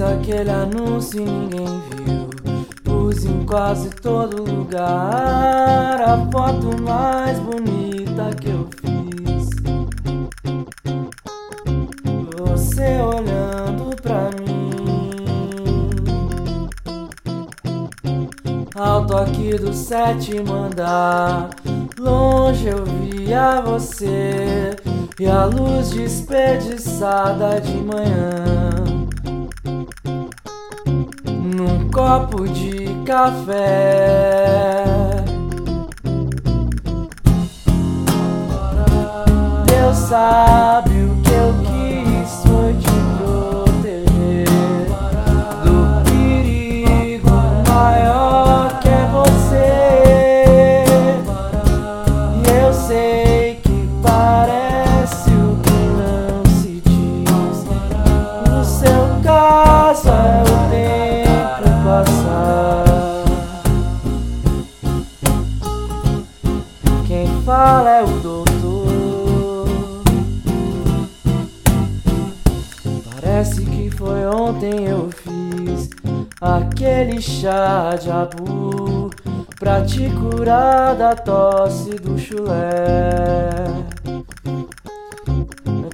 aquele anúncio e ninguém viu. Pus em quase todo lugar a foto mais bonita que eu fiz. Você olhando pra mim. Alto aqui do sétimo andar. Longe eu via você e a luz desperdiçada de manhã. Num copo de café. Deus sabe o que eu quis foi te proteger do perigo maior que é você. E eu sei que parece o que não se diz. No seu caso é Quem fala é o doutor. Parece que foi ontem eu fiz aquele chá de abu pra te curar da tosse do chulé.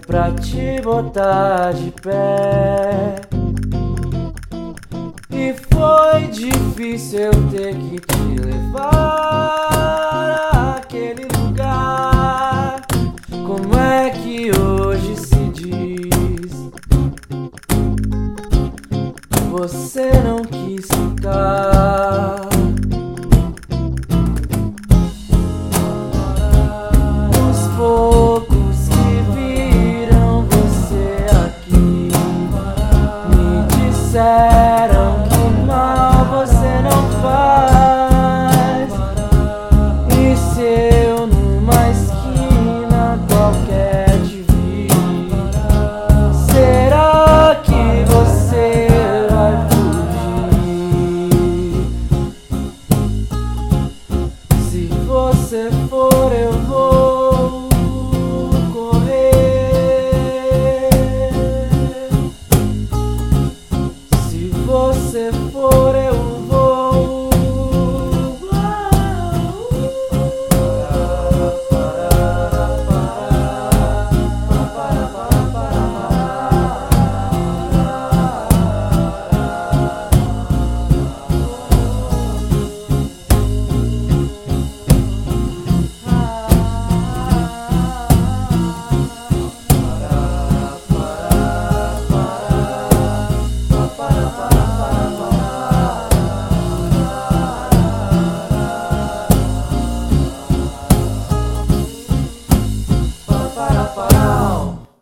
Pra te botar de pé foi difícil eu ter que te levar àquele lugar. Como é que hoje se diz? Você não quis ficar. Os poucos. disseram.